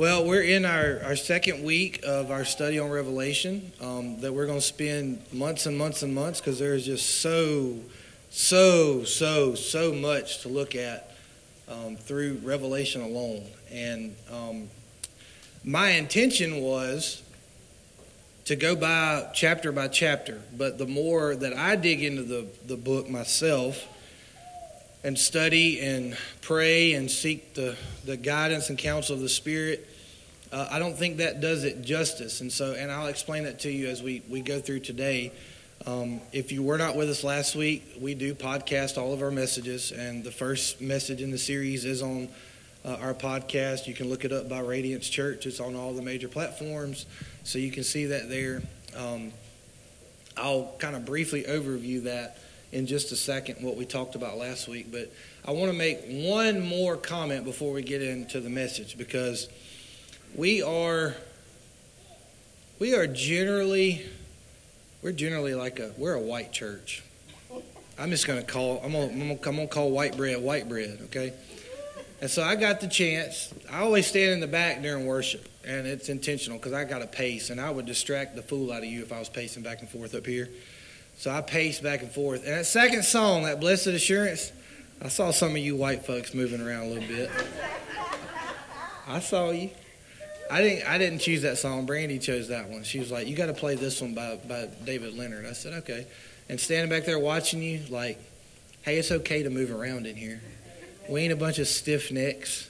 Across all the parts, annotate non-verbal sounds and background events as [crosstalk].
Well, we're in our, our second week of our study on Revelation um, that we're going to spend months and months and months because there's just so, so, so, so much to look at um, through Revelation alone. And um, my intention was to go by chapter by chapter, but the more that I dig into the, the book myself, and study and pray and seek the, the guidance and counsel of the Spirit, uh, I don't think that does it justice. And so, and I'll explain that to you as we, we go through today. Um, if you were not with us last week, we do podcast all of our messages, and the first message in the series is on uh, our podcast. You can look it up by Radiance Church. It's on all the major platforms, so you can see that there. Um, I'll kind of briefly overview that in just a second what we talked about last week, but I want to make one more comment before we get into the message because we are we are generally we're generally like a we're a white church. I'm just gonna call I'm gonna, I'm gonna, call white bread white bread, okay? And so I got the chance. I always stand in the back during worship, and it's intentional because I got to pace, and I would distract the fool out of you if I was pacing back and forth up here. So I paced back and forth. And that second song, that Blessed Assurance, I saw some of you white folks moving around a little bit. I saw you. I didn't. I didn't choose that song. Brandy chose that one. She was like, "You got to play this one by by David Leonard." I said, "Okay." And standing back there watching you, like, "Hey, it's okay to move around in here. We ain't a bunch of stiff necks.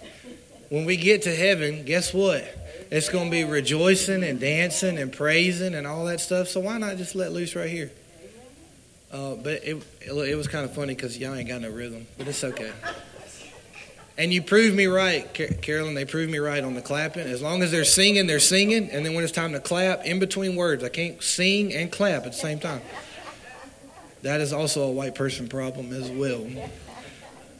When we get to heaven, guess what? It's going to be rejoicing and dancing and praising and all that stuff. So why not just let loose right here?" Uh, but it, it was kind of funny because y'all ain't got no rhythm, but it's okay. And you proved me right, Carolyn. They proved me right on the clapping. As long as they're singing, they're singing. And then when it's time to clap, in between words, I can't sing and clap at the same time. That is also a white person problem as well.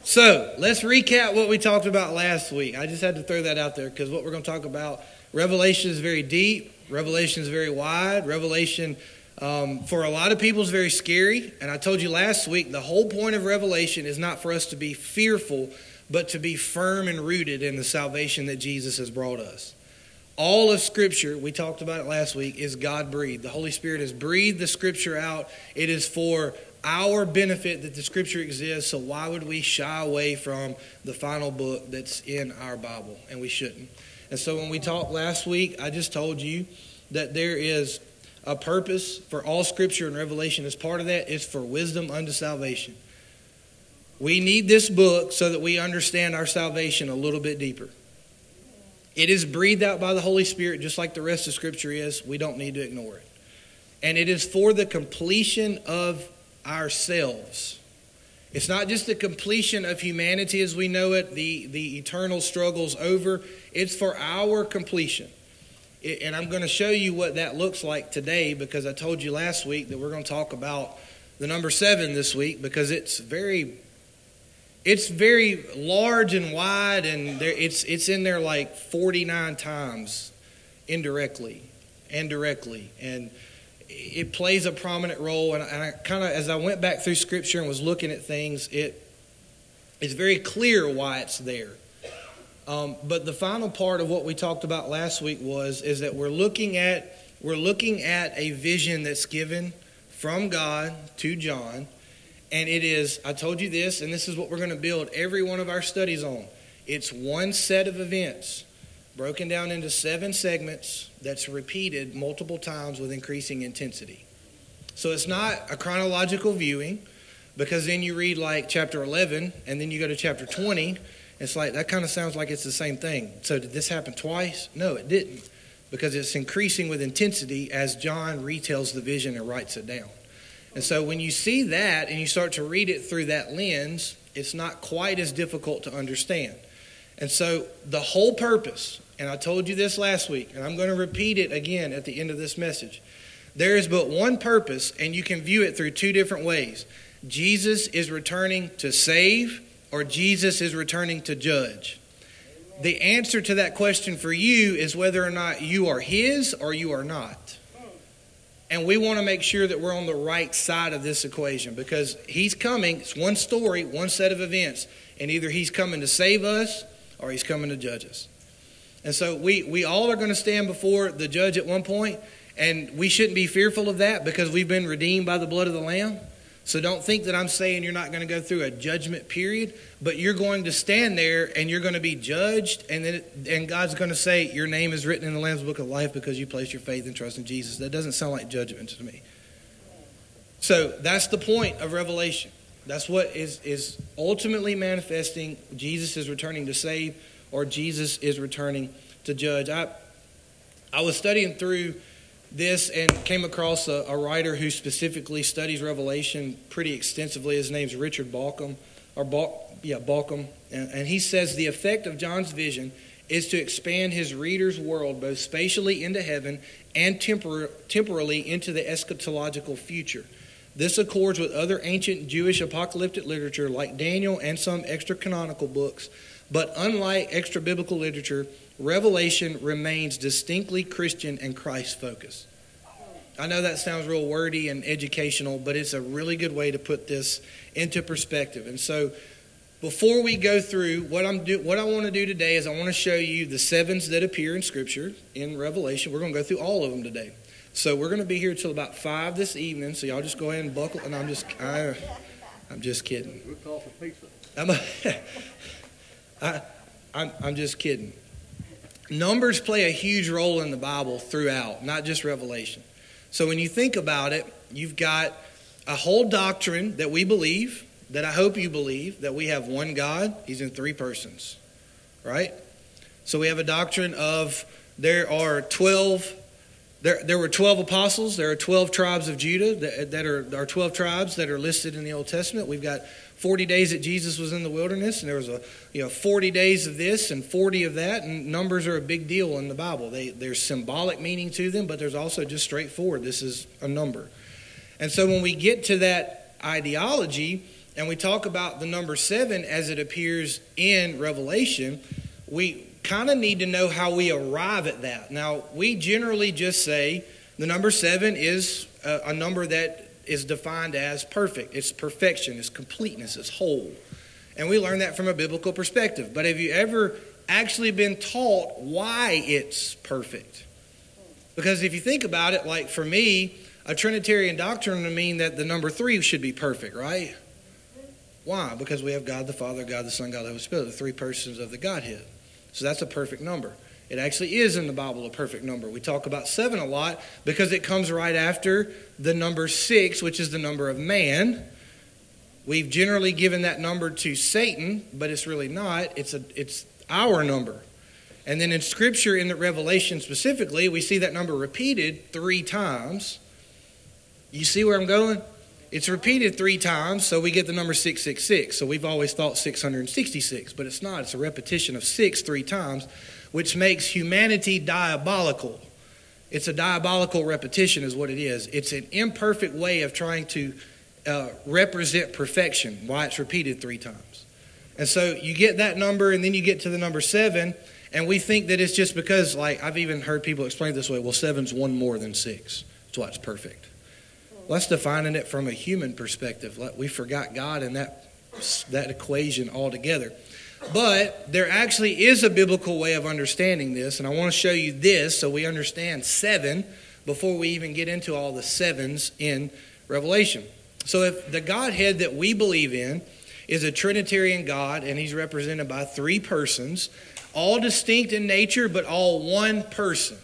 So let's recap what we talked about last week. I just had to throw that out there because what we're going to talk about Revelation is very deep, Revelation is very wide, Revelation um, for a lot of people, is very scary. And I told you last week, the whole point of Revelation is not for us to be fearful, but to be firm and rooted in the salvation that Jesus has brought us. All of Scripture, we talked about it last week, is God breathed. The Holy Spirit has breathed the Scripture out. It is for our benefit that the Scripture exists, so why would we shy away from the final book that's in our Bible? And we shouldn't. And so when we talked last week, I just told you that there is a purpose for all scripture and revelation as part of that is for wisdom unto salvation. We need this book so that we understand our salvation a little bit deeper. It is breathed out by the Holy Spirit just like the rest of scripture is. We don't need to ignore it. And it is for the completion of ourselves. It's not just the completion of humanity as we know it, the, the eternal struggles over. It's for our completion and I'm going to show you what that looks like today because I told you last week that we're going to talk about the number seven this week because it's very it's very large and wide and there, it's it's in there like 49 times indirectly and directly and it plays a prominent role and I, I kind of as I went back through scripture and was looking at things it it's very clear why it's there. Um, but the final part of what we talked about last week was is that we're looking at we're looking at a vision that's given from God to John, and it is I told you this, and this is what we're going to build every one of our studies on. It's one set of events broken down into seven segments that's repeated multiple times with increasing intensity. So it's not a chronological viewing because then you read like chapter 11 and then you go to chapter 20 it's like that kind of sounds like it's the same thing. So did this happen twice? No, it didn't. Because it's increasing with intensity as John retells the vision and writes it down. And so when you see that and you start to read it through that lens, it's not quite as difficult to understand. And so the whole purpose, and I told you this last week, and I'm going to repeat it again at the end of this message. There is but one purpose, and you can view it through two different ways. Jesus is returning to save or Jesus is returning to judge? The answer to that question for you is whether or not you are His or you are not. And we want to make sure that we're on the right side of this equation because He's coming. It's one story, one set of events. And either He's coming to save us or He's coming to judge us. And so we, we all are going to stand before the judge at one point, and we shouldn't be fearful of that because we've been redeemed by the blood of the Lamb. So don't think that I'm saying you're not going to go through a judgment period, but you're going to stand there and you're going to be judged, and then and God's going to say your name is written in the Lamb's Book of Life because you placed your faith and trust in Jesus. That doesn't sound like judgment to me. So that's the point of Revelation. That's what is is ultimately manifesting. Jesus is returning to save, or Jesus is returning to judge. I I was studying through this and came across a, a, writer who specifically studies Revelation pretty extensively. His name's Richard Bauckham, or Bal- yeah, Bauckham, and, and he says the effect of John's vision is to expand his reader's world both spatially into heaven and tempor- temporally into the eschatological future. This accords with other ancient Jewish apocalyptic literature like Daniel and some extra canonical books, but unlike extra biblical literature, Revelation remains distinctly Christian and Christ focused. I know that sounds real wordy and educational, but it's a really good way to put this into perspective. And so, before we go through what I'm do, what I want to do today is I want to show you the sevens that appear in Scripture in Revelation. We're going to go through all of them today. So we're going to be here till about five this evening. So y'all just go ahead and buckle. And I'm just, I, I'm just kidding. We'll call for pizza. I'm, a, [laughs] I, I'm, I'm just kidding. Numbers play a huge role in the Bible throughout, not just Revelation. So when you think about it, you've got a whole doctrine that we believe, that I hope you believe, that we have one God, He's in three persons, right? So we have a doctrine of there are 12 there, there were 12 apostles. There are 12 tribes of Judah that, that are, are 12 tribes that are listed in the Old Testament. We've got 40 days that Jesus was in the wilderness, and there was a you know 40 days of this and 40 of that. And numbers are a big deal in the Bible. They, there's symbolic meaning to them, but there's also just straightforward. This is a number. And so when we get to that ideology and we talk about the number seven as it appears in Revelation, we kind of need to know how we arrive at that. Now, we generally just say the number seven is a, a number that is defined as perfect. It's perfection, it's completeness, it's whole. And we learn that from a biblical perspective. But have you ever actually been taught why it's perfect? Because if you think about it, like for me, a Trinitarian doctrine would mean that the number three should be perfect, right? Why? Because we have God the Father, God the Son, God the Holy Spirit, the three persons of the Godhead. So that's a perfect number. It actually is in the Bible a perfect number. We talk about seven a lot because it comes right after the number six, which is the number of man. We've generally given that number to Satan, but it's really not. It's, a, it's our number. And then in Scripture, in the Revelation specifically, we see that number repeated three times. You see where I'm going? It's repeated three times, so we get the number 666. So we've always thought 666, but it's not. It's a repetition of six three times which makes humanity diabolical. It's a diabolical repetition, is what it is. It's an imperfect way of trying to uh, represent perfection, why it's repeated three times. And so you get that number, and then you get to the number seven, and we think that it's just because, like, I've even heard people explain it this way well, seven's one more than six. That's why it's perfect. Well, that's defining it from a human perspective. We forgot God in that, that equation altogether. But there actually is a biblical way of understanding this, and I want to show you this so we understand seven before we even get into all the sevens in Revelation. So, if the Godhead that we believe in is a Trinitarian God, and he's represented by three persons, all distinct in nature, but all one person.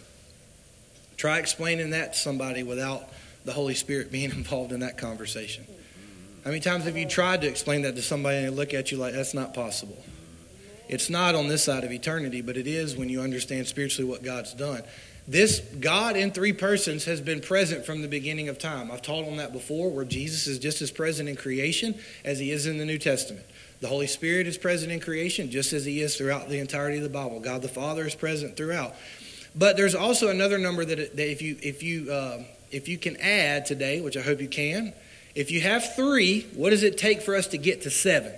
Try explaining that to somebody without the Holy Spirit being [laughs] involved in that conversation. How many times have you tried to explain that to somebody and they look at you like that's not possible? It's not on this side of eternity, but it is when you understand spiritually what God's done. This God in three persons has been present from the beginning of time. I've taught on that before, where Jesus is just as present in creation as he is in the New Testament. The Holy Spirit is present in creation just as he is throughout the entirety of the Bible. God the Father is present throughout. But there's also another number that, that if you if you uh, if you can add today, which I hope you can, if you have three, what does it take for us to get to seven?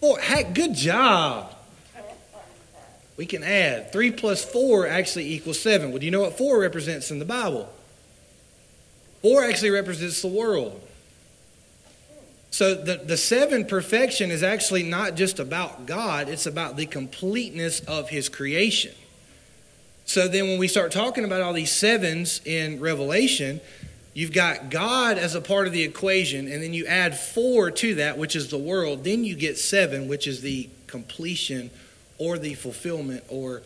Four. Heck, good job. We can add. Three plus four actually equals seven. Well, do you know what four represents in the Bible? Four actually represents the world. So the, the seven perfection is actually not just about God, it's about the completeness of his creation. So then when we start talking about all these sevens in Revelation, you've got God as a part of the equation, and then you add four to that, which is the world. Then you get seven, which is the completion or the fulfillment or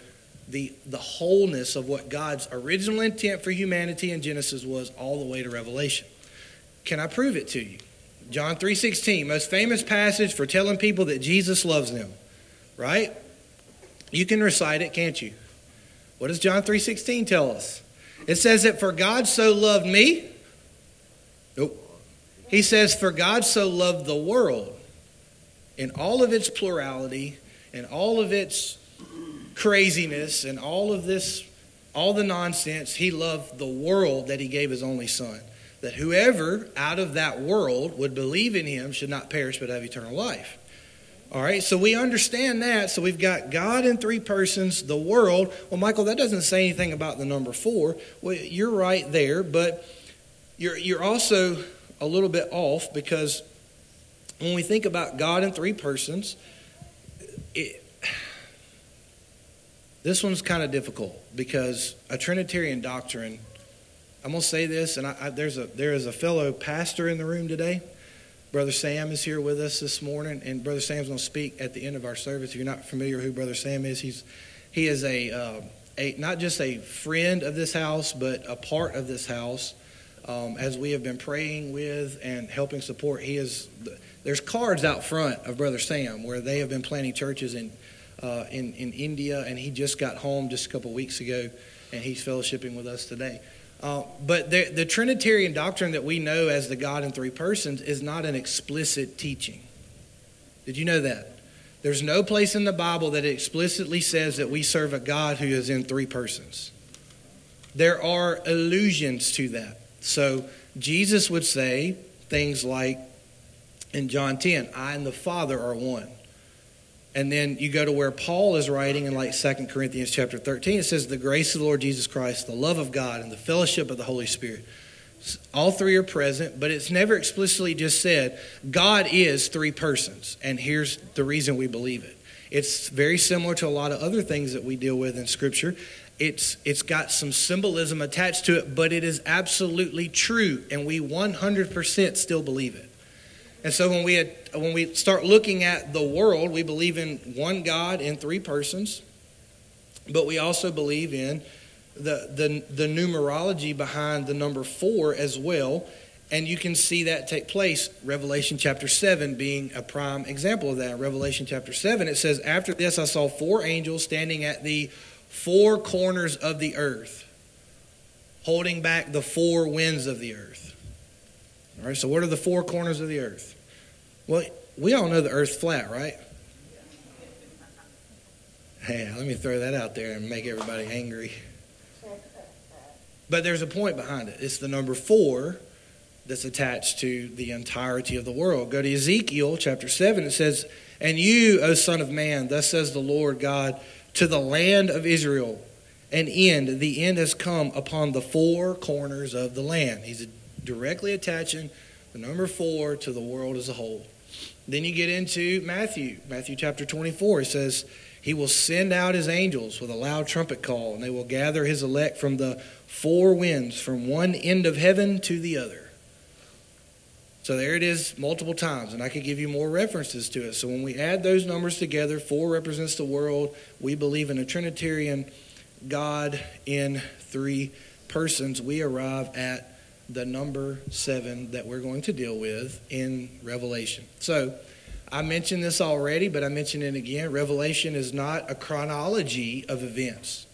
the, the wholeness of what God's original intent for humanity in Genesis was all the way to Revelation. Can I prove it to you? John 3:16, most famous passage for telling people that Jesus loves them, right? You can recite it, can't you? What does John 3:16 tell us? It says that for God so loved me. He says for God so loved the world in all of its plurality and all of its craziness and all of this all the nonsense, he loved the world that he gave his only son that whoever out of that world would believe in him should not perish but have eternal life. All right, so we understand that. So we've got God in three persons, the world. Well, Michael, that doesn't say anything about the number four. Well, you're right there, but you're, you're also a little bit off because when we think about God in three persons, it, this one's kind of difficult because a Trinitarian doctrine I'm to say this, and I, I, there's a there is a fellow pastor in the room today. Brother Sam is here with us this morning, and Brother Sam's going to speak at the end of our service. If you're not familiar who Brother Sam is, he's he is a, uh, a not just a friend of this house, but a part of this house. Um, as we have been praying with and helping support, he is. There's cards out front of Brother Sam where they have been planting churches in uh, in in India, and he just got home just a couple weeks ago, and he's fellowshipping with us today. Uh, but the, the Trinitarian doctrine that we know as the God in three persons is not an explicit teaching. Did you know that? There's no place in the Bible that explicitly says that we serve a God who is in three persons. There are allusions to that. So Jesus would say things like in John 10, I and the Father are one. And then you go to where Paul is writing in like 2 Corinthians chapter 13. It says, The grace of the Lord Jesus Christ, the love of God, and the fellowship of the Holy Spirit. All three are present, but it's never explicitly just said, God is three persons. And here's the reason we believe it. It's very similar to a lot of other things that we deal with in Scripture. It's, it's got some symbolism attached to it, but it is absolutely true, and we 100% still believe it. And so when we when we start looking at the world, we believe in one God in three persons, but we also believe in the, the, the numerology behind the number four as well. And you can see that take place. Revelation chapter 7 being a prime example of that. Revelation chapter 7, it says, After this I saw four angels standing at the four corners of the earth, holding back the four winds of the earth. All right, so what are the four corners of the earth? Well, we all know the earth's flat, right? Hey, let me throw that out there and make everybody angry. But there's a point behind it. It's the number four that's attached to the entirety of the world. Go to Ezekiel chapter 7. It says, And you, O Son of Man, thus says the Lord God, to the land of Israel, an end. The end has come upon the four corners of the land. He's directly attaching the number four to the world as a whole. Then you get into Matthew, Matthew chapter 24. It says, He will send out His angels with a loud trumpet call, and they will gather His elect from the four winds, from one end of heaven to the other. So there it is multiple times, and I could give you more references to it. So when we add those numbers together, four represents the world. We believe in a Trinitarian God in three persons. We arrive at the number seven that we're going to deal with in Revelation. So, I mentioned this already, but I mention it again. Revelation is not a chronology of events.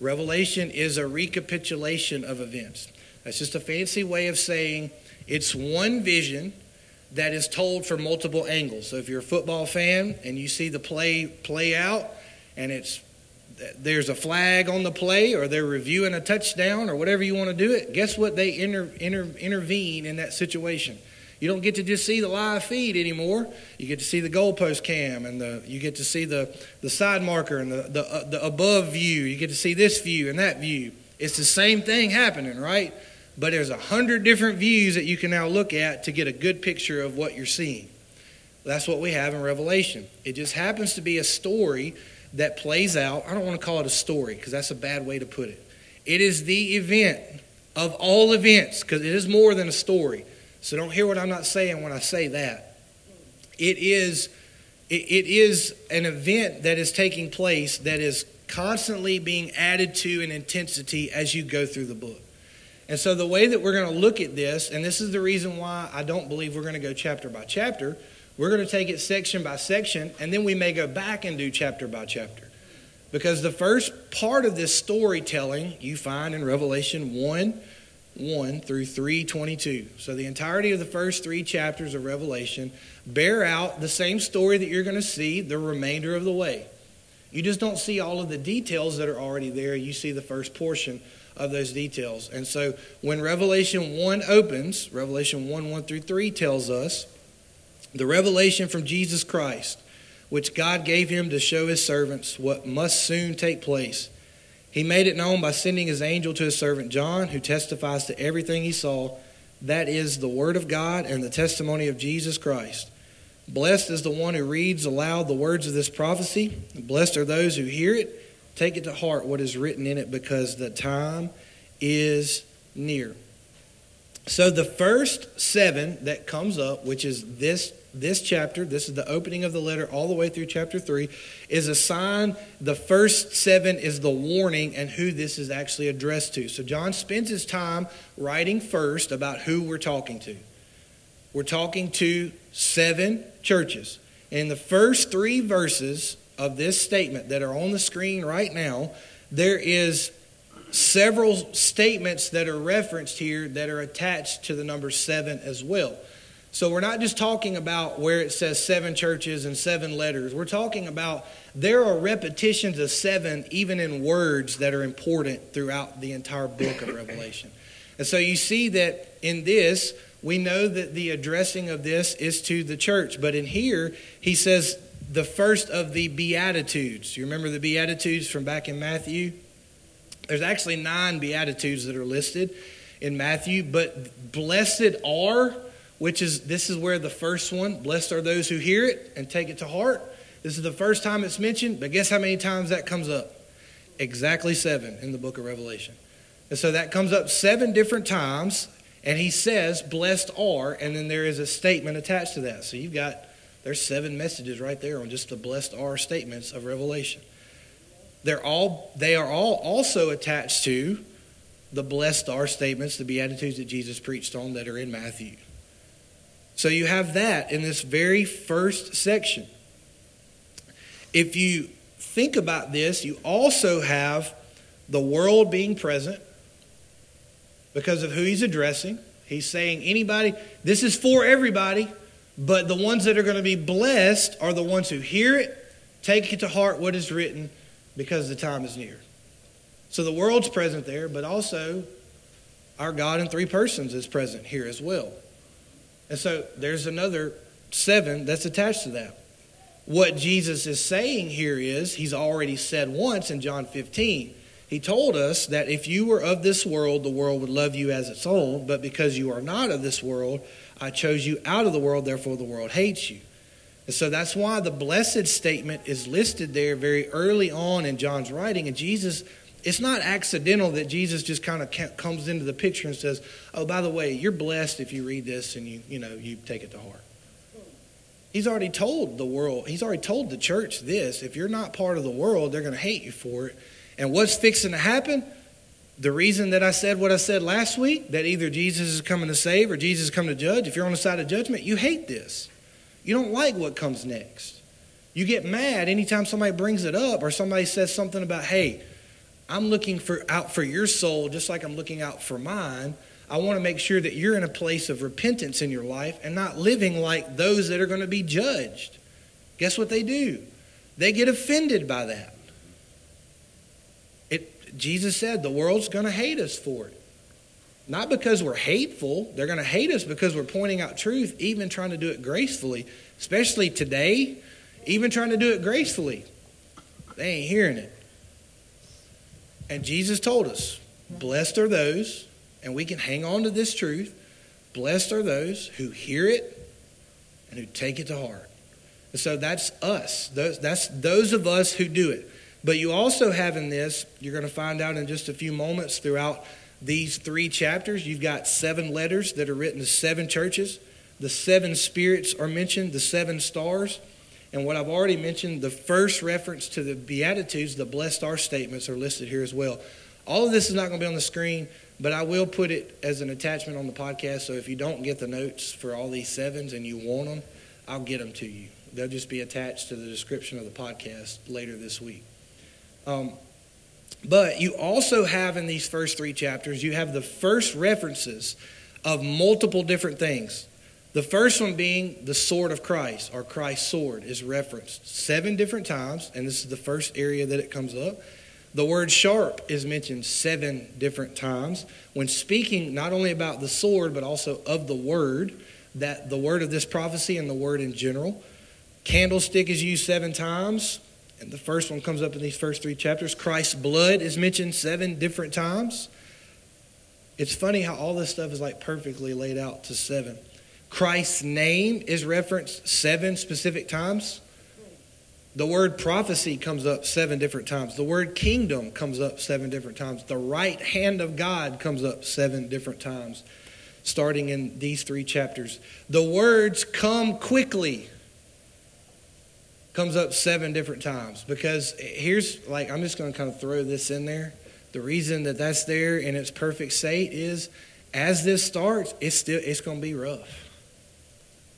Revelation is a recapitulation of events. That's just a fancy way of saying it's one vision that is told from multiple angles. So if you're a football fan and you see the play play out and it's there's a flag on the play or they're reviewing a touchdown or whatever you want to do it, guess what? They inter, inter, intervene in that situation. You don't get to just see the live feed anymore. You get to see the goalpost cam and the you get to see the, the side marker and the, the, uh, the above view. You get to see this view and that view. It's the same thing happening, right? But there's a hundred different views that you can now look at to get a good picture of what you're seeing. That's what we have in Revelation. It just happens to be a story that plays out. I don't want to call it a story because that's a bad way to put it. It is the event of all events because it is more than a story. So don't hear what I'm not saying when I say that. It is it is an event that is taking place that is constantly being added to in intensity as you go through the book. And so, the way that we're going to look at this, and this is the reason why I don't believe we're going to go chapter by chapter, we're going to take it section by section, and then we may go back and do chapter by chapter. Because the first part of this storytelling you find in Revelation 1 1 through 322. So, the entirety of the first three chapters of Revelation bear out the same story that you're going to see the remainder of the way. You just don't see all of the details that are already there. You see the first portion of those details. And so when Revelation 1 opens, Revelation 1 1 through 3 tells us the revelation from Jesus Christ, which God gave him to show his servants what must soon take place. He made it known by sending his angel to his servant John, who testifies to everything he saw. That is the word of God and the testimony of Jesus Christ. Blessed is the one who reads aloud the words of this prophecy. Blessed are those who hear it Take it to heart what is written in it because the time is near. So the first seven that comes up, which is this this chapter, this is the opening of the letter all the way through chapter 3, is a sign. The first seven is the warning and who this is actually addressed to. So John spends his time writing first about who we're talking to. We're talking to seven churches. In the first three verses of this statement that are on the screen right now, there is several statements that are referenced here that are attached to the number seven as well. So we're not just talking about where it says seven churches and seven letters. We're talking about there are repetitions of seven, even in words that are important throughout the entire book of Revelation. And so you see that in this, we know that the addressing of this is to the church. But in here, he says the first of the Beatitudes. You remember the Beatitudes from back in Matthew? There's actually nine Beatitudes that are listed in Matthew, but blessed are, which is this is where the first one, blessed are those who hear it and take it to heart. This is the first time it's mentioned, but guess how many times that comes up? Exactly seven in the book of Revelation. And so that comes up seven different times, and he says, blessed are, and then there is a statement attached to that. So you've got there's seven messages right there on just the blessed are statements of Revelation. They're all, they are all also attached to the blessed are statements, the Beatitudes that Jesus preached on that are in Matthew. So you have that in this very first section. If you think about this, you also have the world being present because of who he's addressing. He's saying, anybody, this is for everybody. But the ones that are going to be blessed are the ones who hear it, take it to heart what is written, because the time is near. So the world's present there, but also our God in three persons is present here as well. And so there's another seven that's attached to that. What Jesus is saying here is, he's already said once in John 15. He told us that if you were of this world, the world would love you as its own, but because you are not of this world, I chose you out of the world, therefore the world hates you. And so that's why the blessed statement is listed there very early on in John's writing. And Jesus, it's not accidental that Jesus just kind of comes into the picture and says, "Oh, by the way, you're blessed if you read this and you, you know, you take it to heart." He's already told the world, he's already told the church this. If you're not part of the world, they're going to hate you for it. And what's fixing to happen? The reason that I said what I said last week, that either Jesus is coming to save or Jesus is coming to judge, if you're on the side of judgment, you hate this. You don't like what comes next. You get mad anytime somebody brings it up or somebody says something about, hey, I'm looking for out for your soul just like I'm looking out for mine. I want to make sure that you're in a place of repentance in your life and not living like those that are going to be judged. Guess what they do? They get offended by that. Jesus said the world's going to hate us for it. Not because we're hateful, they're going to hate us because we're pointing out truth, even trying to do it gracefully, especially today, even trying to do it gracefully. They ain't hearing it. And Jesus told us, Blessed are those and we can hang on to this truth. Blessed are those who hear it and who take it to heart. And so that's us. Those, that's those of us who do it. But you also have in this, you're going to find out in just a few moments throughout these three chapters, you've got seven letters that are written to seven churches. The seven spirits are mentioned, the seven stars. And what I've already mentioned, the first reference to the Beatitudes, the blessed are statements, are listed here as well. All of this is not going to be on the screen, but I will put it as an attachment on the podcast. So if you don't get the notes for all these sevens and you want them, I'll get them to you. They'll just be attached to the description of the podcast later this week. Um, but you also have in these first three chapters, you have the first references of multiple different things. The first one being the sword of Christ, or Christ's sword, is referenced seven different times, and this is the first area that it comes up. The word sharp is mentioned seven different times when speaking not only about the sword, but also of the word, that the word of this prophecy and the word in general. Candlestick is used seven times, and the first one comes up in these first three chapters. Christ's blood is mentioned seven different times. It's funny how all this stuff is like perfectly laid out to seven. Christ's name is referenced seven specific times. The word prophecy comes up seven different times. The word kingdom comes up seven different times. The right hand of God comes up seven different times, starting in these three chapters. The words come quickly comes up seven different times because here's like, I'm just going to kind of throw this in there. The reason that that's there in its perfect state is as this starts, it's still, it's going to be rough.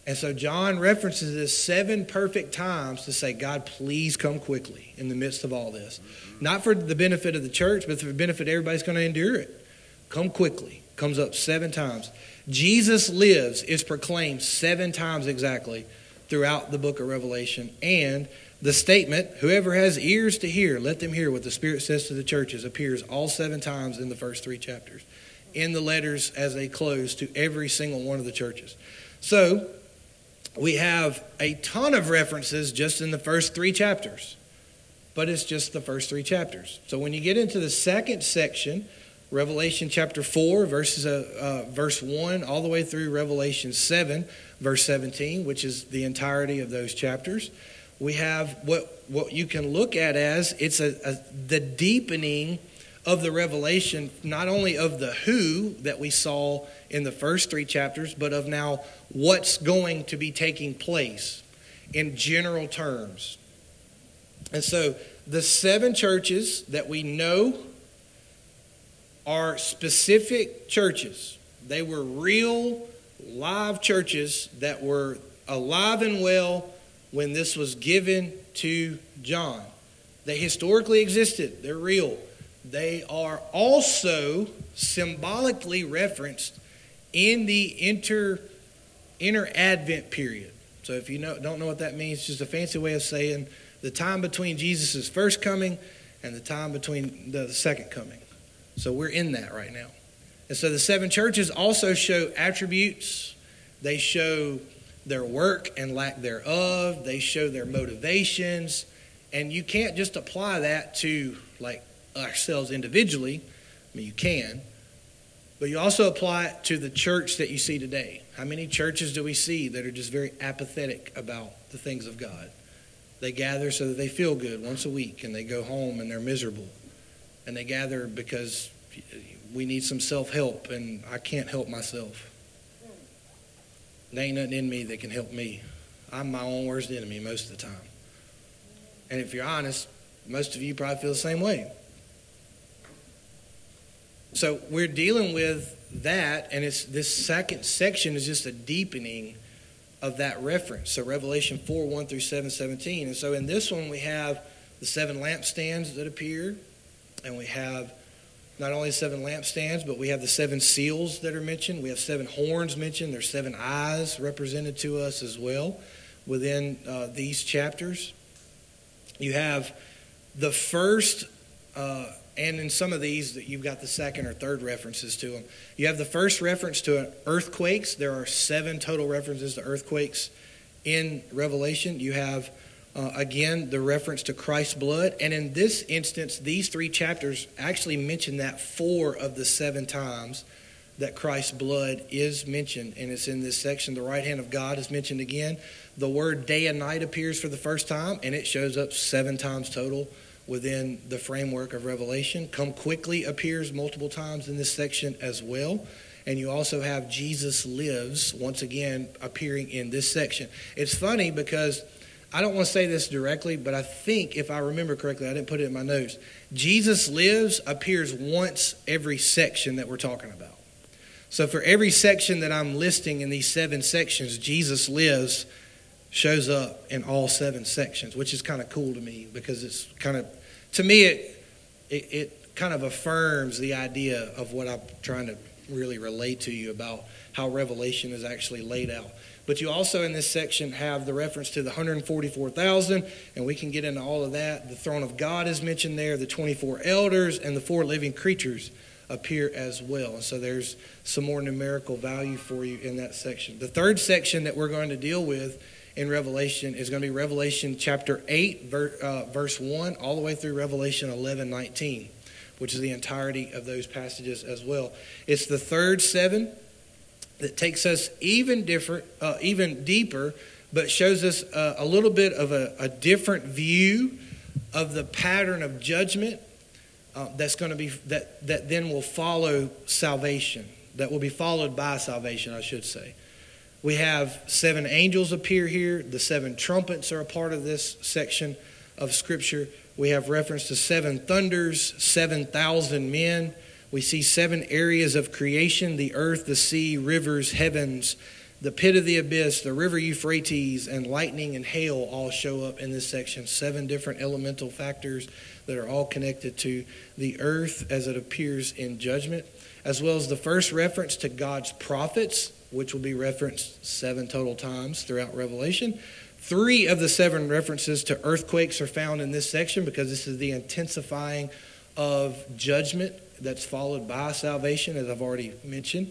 And so John references this seven perfect times to say, God, please come quickly in the midst of all this. Not for the benefit of the church, but for the benefit everybody's going to endure it. Come quickly. Comes up seven times. Jesus lives is proclaimed seven times exactly throughout the book of Revelation. And the statement, whoever has ears to hear, let them hear what the Spirit says to the churches, appears all seven times in the first three chapters, in the letters as they close to every single one of the churches. So, we have a ton of references just in the first three chapters, but it's just the first three chapters. So when you get into the second section, Revelation chapter 4, verses, uh, uh, verse 1, all the way through Revelation 7, verse 17, which is the entirety of those chapters, we have what, what you can look at as it's a, a the deepening of the revelation, not only of the who that we saw in the first three chapters, but of now what's going to be taking place in general terms. And so the seven churches that we know are specific churches. They were real, live churches that were alive and well when this was given to John. They historically existed, they're real. They are also symbolically referenced in the inter, inner Advent period. So if you know, don't know what that means, it's just a fancy way of saying the time between Jesus' first coming and the time between the second coming. So we're in that right now. And so the seven churches also show attributes. They show their work and lack thereof. They show their motivations. And you can't just apply that to like ourselves individually. I mean, you can. But you also apply it to the church that you see today. How many churches do we see that are just very apathetic about the things of God? They gather so that they feel good once a week and they go home and they're miserable. And they gather because we need some self help and I can't help myself. There ain't nothing in me that can help me. I'm my own worst enemy most of the time. And if you're honest, most of you probably feel the same way. So we're dealing with that, and it's this second section is just a deepening of that reference. So Revelation 4, 1 through 7, 17. And so in this one we have the seven lampstands that appear, and we have not only seven lampstands, but we have the seven seals that are mentioned. We have seven horns mentioned. There's seven eyes represented to us as well within uh, these chapters. You have the first uh, and in some of these that you've got the second or third references to them. You have the first reference to earthquakes. There are seven total references to earthquakes in Revelation. You have uh, again the reference to Christ's blood, and in this instance, these three chapters actually mention that four of the seven times that Christ's blood is mentioned, and it's in this section. The right hand of God is mentioned again. The word day and night appears for the first time, and it shows up seven times total within the framework of Revelation. Come quickly appears multiple times in this section as well. And you also have Jesus lives, once again, appearing in this section. It's funny because I don't want to say this directly, but I think if I remember correctly, I didn't put it in my notes. Jesus lives appears once every section that we're talking about. So for every section that I'm listing in these seven sections, Jesus lives shows up in all seven sections, which is kind of cool to me because it's kind of, to me, it, it, it kind of affirms the idea of what I'm trying to really relate to you about how Revelation is actually laid out. But you also in this section have the reference to the 144,000, and we can get into all of that. The throne of God is mentioned there, the 24 elders, and the four living creatures appear as well. So there's some more numerical value for you in that section. The third section that we're going to deal with in Revelation is going to be Revelation chapter 8, uh, verse 1, all the way through Revelation 11, 19, which is the entirety of those passages as well. It's the third seven that takes us even different, uh, even deeper, but shows us a, a little bit of a, a, different view of the pattern of judgment uh, that's going to be that that then will follow salvation. That will be followed by salvation, I should say. We have seven angels appear here. The seven trumpets are a part of this section of Scripture. We have reference to seven thunders, 7,000 men. We see seven areas of creation the earth, the sea, rivers, heavens, the pit of the abyss, the river Euphrates, and lightning and hail all show up in this section. Seven different elemental factors that are all connected to the earth as it appears in judgment, as well as the first reference to God's prophets which will be referenced seven total times throughout Revelation. Three of the seven references to earthquakes are found in this section because this is the intensifying of judgment that's followed by salvation, as I've already mentioned.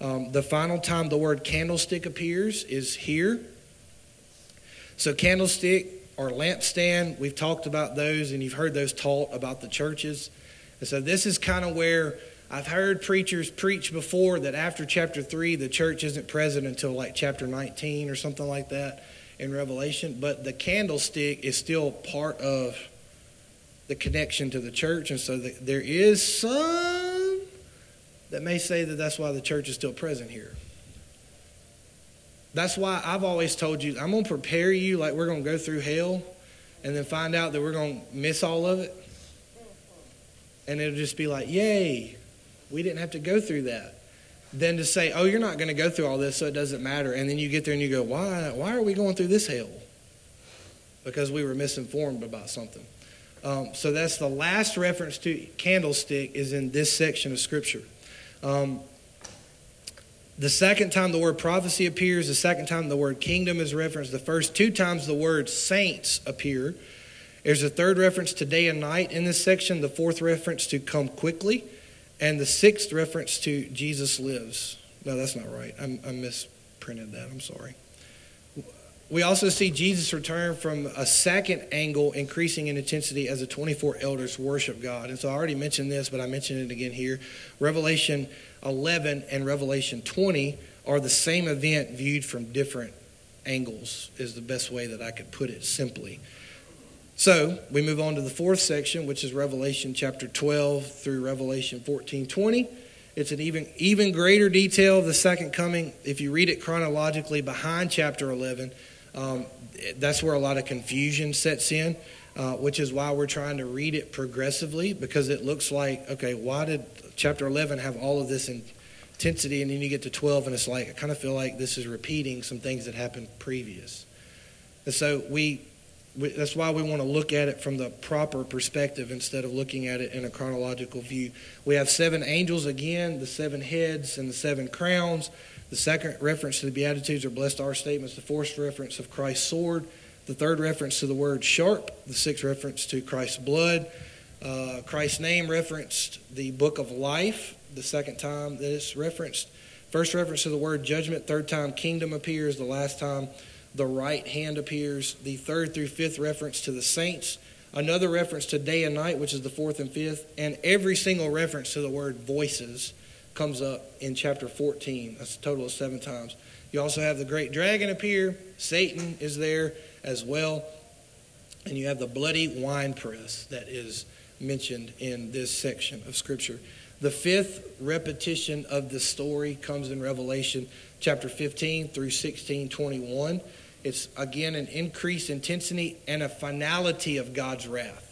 Um, the final time the word candlestick appears is here. So, candlestick or lampstand, we've talked about those and you've heard those taught about the churches. And so, this is kind of where I've heard preachers preach before that after chapter 3, the church isn't present until like chapter 19 or something like that in Revelation, but the candlestick is still part of the connection to the church. And so the, there is some that may say that that's why the church is still present here. That's why I've always told you, I'm going to prepare you like we're going to go through hell and then find out that we're going to miss all of it. And it'll just be like, yay, we didn't have to go through that. Than to say, oh, you're not going to go through all this, so it doesn't matter. And then you get there and you go, why, why are we going through this hell? Because we were misinformed about something. Um, so that's the last reference to candlestick is in this section of Scripture. Um, the second time the word prophecy appears, the second time the word kingdom is referenced, the first two times the word saints appear. There's a third reference to day and night in this section, the fourth reference to come quickly. And the sixth reference to Jesus lives. No, that's not right. I, I misprinted that. I'm sorry. We also see Jesus return from a second angle, increasing in intensity as the 24 elders worship God. And so I already mentioned this, but I mentioned it again here. Revelation 11 and Revelation 20 are the same event viewed from different angles, is the best way that I could put it simply. So we move on to the fourth section, which is Revelation chapter 12 through Revelation 14 20. It's an even, even greater detail of the second coming. If you read it chronologically behind chapter 11, um, that's where a lot of confusion sets in, uh, which is why we're trying to read it progressively because it looks like, okay, why did chapter 11 have all of this intensity? And then you get to 12 and it's like, I kind of feel like this is repeating some things that happened previous. And so we that's why we want to look at it from the proper perspective instead of looking at it in a chronological view. We have seven angels again, the seven heads and the seven crowns. The second reference to the Beatitudes or blessed are statements. The fourth reference of Christ's sword. The third reference to the word sharp. The sixth reference to Christ's blood. Uh, Christ's name referenced the book of life. The second time that it's referenced. First reference to the word judgment. Third time kingdom appears. The last time the right hand appears. The third through fifth reference to the saints. Another reference to day and night, which is the fourth and fifth. And every single reference to the word voices comes up in chapter 14. That's a total of seven times. You also have the great dragon appear. Satan is there as well. And you have the bloody winepress that is mentioned in this section of Scripture. The fifth repetition of the story comes in Revelation chapter 15 through 16 21. It's again an increased intensity and a finality of God's wrath.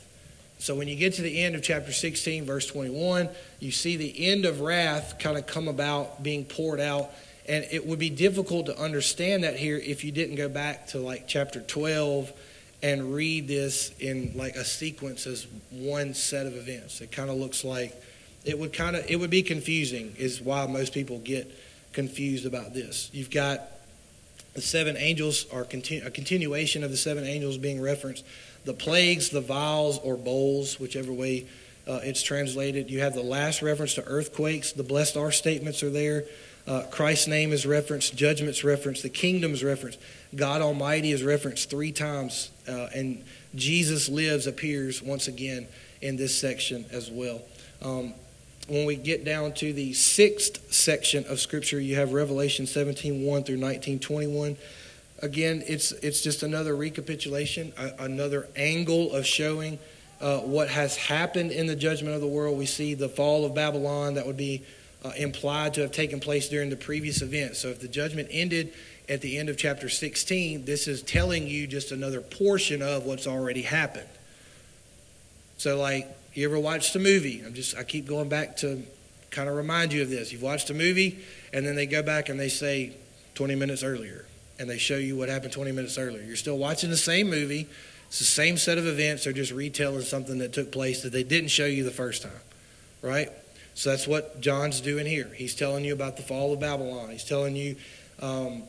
So when you get to the end of chapter 16, verse 21, you see the end of wrath kind of come about, being poured out. And it would be difficult to understand that here if you didn't go back to like chapter 12 and read this in like a sequence as one set of events. It kind of looks like it would kind of it would be confusing is why most people get confused about this. You've got the seven angels are continu- a continuation of the seven angels being referenced. The plagues, the vials or bowls, whichever way uh, it's translated. You have the last reference to earthquakes. The blessed are statements are there. Uh, Christ's name is referenced. Judgment's referenced. The kingdom's referenced. God Almighty is referenced three times. Uh, and Jesus lives appears once again in this section as well. Um, when we get down to the sixth section of Scripture, you have Revelation 17 1 through 19 21. Again, it's, it's just another recapitulation, another angle of showing uh, what has happened in the judgment of the world. We see the fall of Babylon that would be uh, implied to have taken place during the previous event. So if the judgment ended at the end of chapter 16, this is telling you just another portion of what's already happened. So, like, you ever watched a movie? I'm just I keep going back to kind of remind you of this. You've watched a movie and then they go back and they say 20 minutes earlier and they show you what happened 20 minutes earlier. You're still watching the same movie. It's the same set of events. They're just retelling something that took place that they didn't show you the first time. Right? So that's what John's doing here. He's telling you about the fall of Babylon. He's telling you um,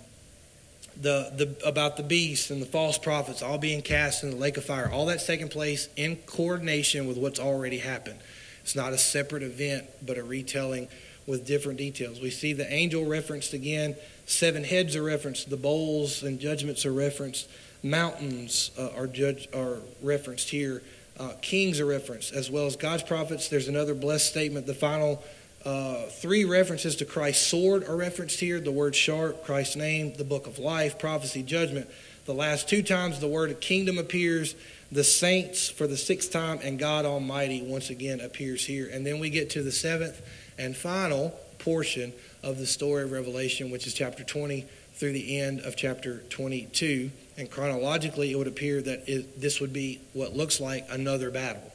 the, the, about the beast and the false prophets all being cast in the lake of fire. All that's taking place in coordination with what's already happened. It's not a separate event, but a retelling with different details. We see the angel referenced again, seven heads are referenced, the bowls and judgments are referenced, mountains uh, are, judge, are referenced here, uh, kings are referenced, as well as God's prophets. There's another blessed statement, the final uh, three references to Christ's sword are referenced here the word sharp, Christ's name, the book of life, prophecy, judgment. The last two times the word kingdom appears, the saints for the sixth time, and God Almighty once again appears here. And then we get to the seventh and final portion of the story of Revelation, which is chapter 20 through the end of chapter 22. And chronologically, it would appear that it, this would be what looks like another battle.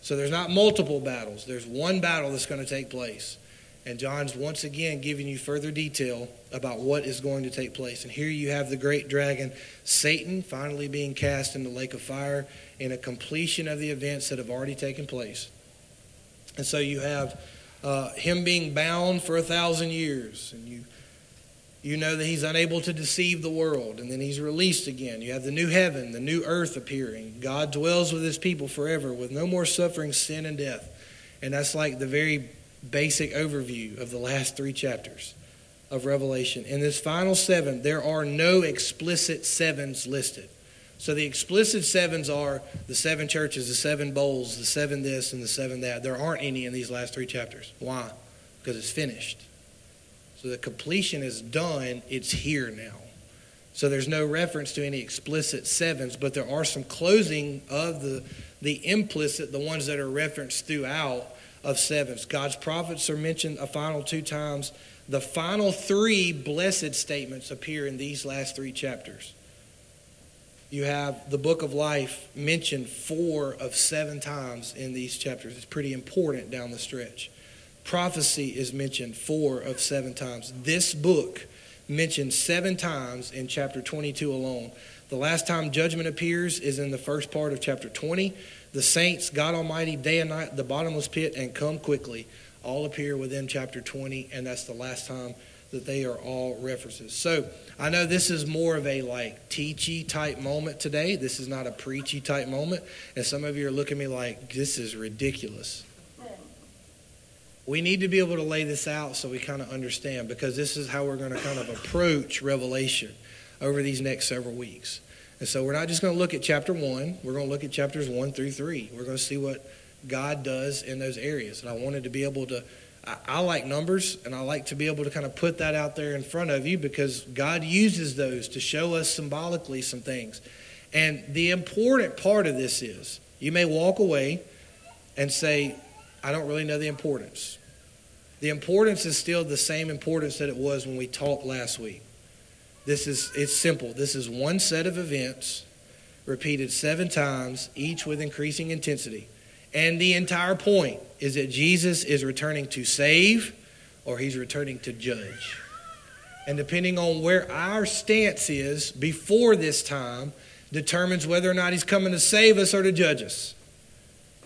So there's not multiple battles, there's one battle that's going to take place. And John's once again giving you further detail about what is going to take place. And here you have the great dragon, Satan, finally being cast in the lake of fire in a completion of the events that have already taken place. And so you have uh, him being bound for a thousand years. And you you know that he's unable to deceive the world, and then he's released again. You have the new heaven, the new earth appearing. God dwells with his people forever with no more suffering, sin, and death. And that's like the very basic overview of the last three chapters of Revelation. In this final seven, there are no explicit sevens listed. So the explicit sevens are the seven churches, the seven bowls, the seven this, and the seven that. There aren't any in these last three chapters. Why? Because it's finished. So the completion is done, it's here now. So there's no reference to any explicit sevens, but there are some closing of the, the implicit, the ones that are referenced throughout of sevens. God's prophets are mentioned a final two times. The final three blessed statements appear in these last three chapters. You have the book of life mentioned four of seven times in these chapters. It's pretty important down the stretch prophecy is mentioned four of seven times. This book mentioned seven times in chapter 22 alone. The last time judgment appears is in the first part of chapter 20. The saints, God Almighty, day and night, the bottomless pit, and come quickly all appear within chapter 20, and that's the last time that they are all references. So I know this is more of a like teachy type moment today. This is not a preachy type moment. And some of you are looking at me like, this is ridiculous we need to be able to lay this out so we kind of understand because this is how we're going to kind of approach Revelation over these next several weeks. And so we're not just going to look at chapter 1, we're going to look at chapters 1 through 3. We're going to see what God does in those areas. And I wanted to be able to I, like numbers, and I like to be able to kind of put that out there in front of you because God uses those to show us symbolically some things. And the important part of this is you may walk away and say, I don't really know the importance. The importance is still the same importance that it was when we talked last week. This is it's simple. This is one set of events repeated 7 times, each with increasing intensity. And the entire point is that Jesus is returning to save or he's returning to judge. And depending on where our stance is before this time determines whether or not he's coming to save us or to judge us.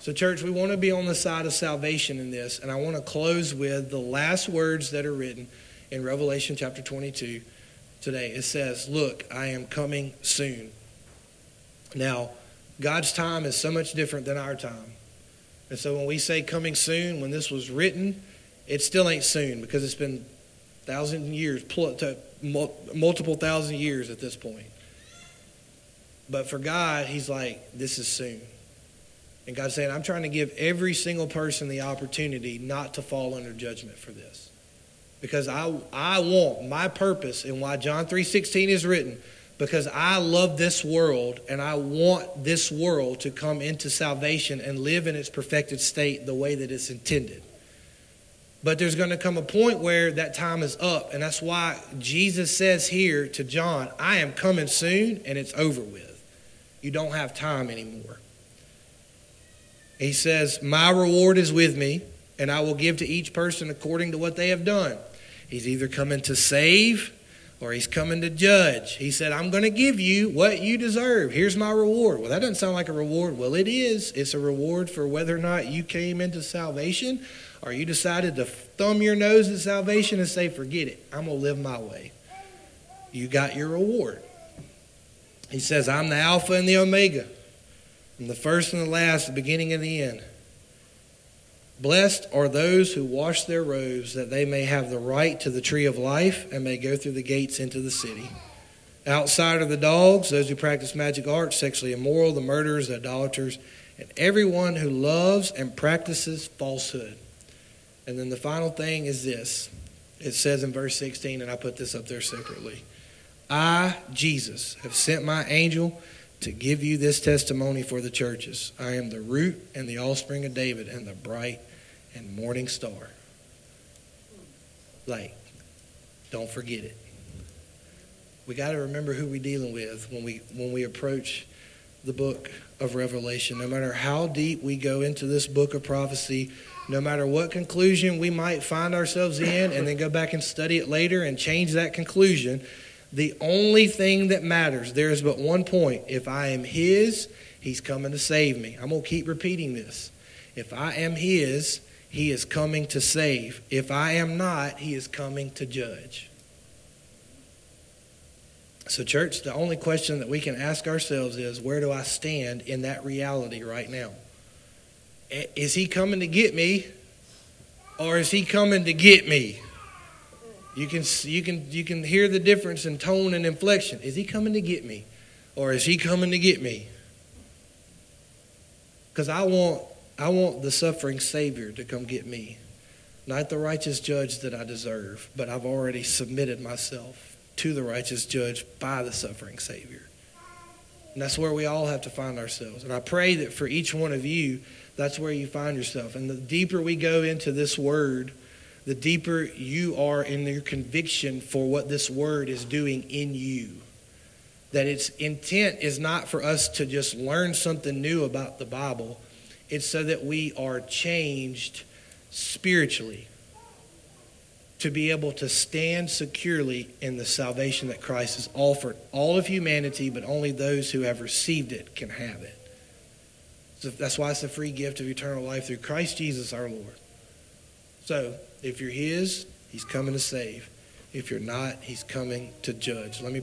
So, church, we want to be on the side of salvation in this. And I want to close with the last words that are written in Revelation chapter 22 today. It says, Look, I am coming soon. Now, God's time is so much different than our time. And so when we say coming soon, when this was written, it still ain't soon because it's been thousand years, multiple thousand years at this point. But for God, He's like, this is soon. And God's saying, I'm trying to give every single person the opportunity not to fall under judgment for this. Because I, I want my purpose and why John 3.16 is written, because I love this world and I want this world to come into salvation and live in its perfected state the way that it's intended. But there's going to come a point where that time is up. And that's why Jesus says here to John, I am coming soon and it's over with. You don't have time anymore. He says, My reward is with me, and I will give to each person according to what they have done. He's either coming to save or he's coming to judge. He said, I'm going to give you what you deserve. Here's my reward. Well, that doesn't sound like a reward. Well, it is. It's a reward for whether or not you came into salvation or you decided to thumb your nose at salvation and say, forget it. I'm going to live my way. You got your reward. He says, I'm the Alpha and the Omega. I'm the first and the last, the beginning and the end. Blessed are those who wash their robes, that they may have the right to the tree of life and may go through the gates into the city. Outside are the dogs, those who practice magic arts, sexually immoral, the murderers, the idolaters, and everyone who loves and practices falsehood. And then the final thing is this it says in verse 16, and I put this up there separately. I, Jesus, have sent my angel to give you this testimony for the churches. I am the root and the offspring of David and the bright and morning star. Like, don't forget it. We got to remember who we're dealing with when we when we approach the book of Revelation. No matter how deep we go into this book of prophecy, no matter what conclusion we might find ourselves in, and then go back and study it later and change that conclusion, the only thing that matters, there is but one point. If I am His, He's coming to save me. I'm going to keep repeating this. If I am His, He is coming to save. If I am not, He is coming to judge. So, church, the only question that we can ask ourselves is where do I stand in that reality right now? Is He coming to get me, or is He coming to get me? You can, you, can, you can hear the difference in tone and inflection. Is he coming to get me? Or is he coming to get me? Because I want, I want the suffering Savior to come get me. Not the righteous judge that I deserve, but I've already submitted myself to the righteous judge by the suffering Savior. And that's where we all have to find ourselves. And I pray that for each one of you, that's where you find yourself. And the deeper we go into this word, the deeper you are in your conviction for what this word is doing in you. That its intent is not for us to just learn something new about the Bible, it's so that we are changed spiritually to be able to stand securely in the salvation that Christ has offered all of humanity, but only those who have received it can have it. So that's why it's a free gift of eternal life through Christ Jesus our Lord. So, if you're His, He's coming to save. If you're not, He's coming to judge. Let me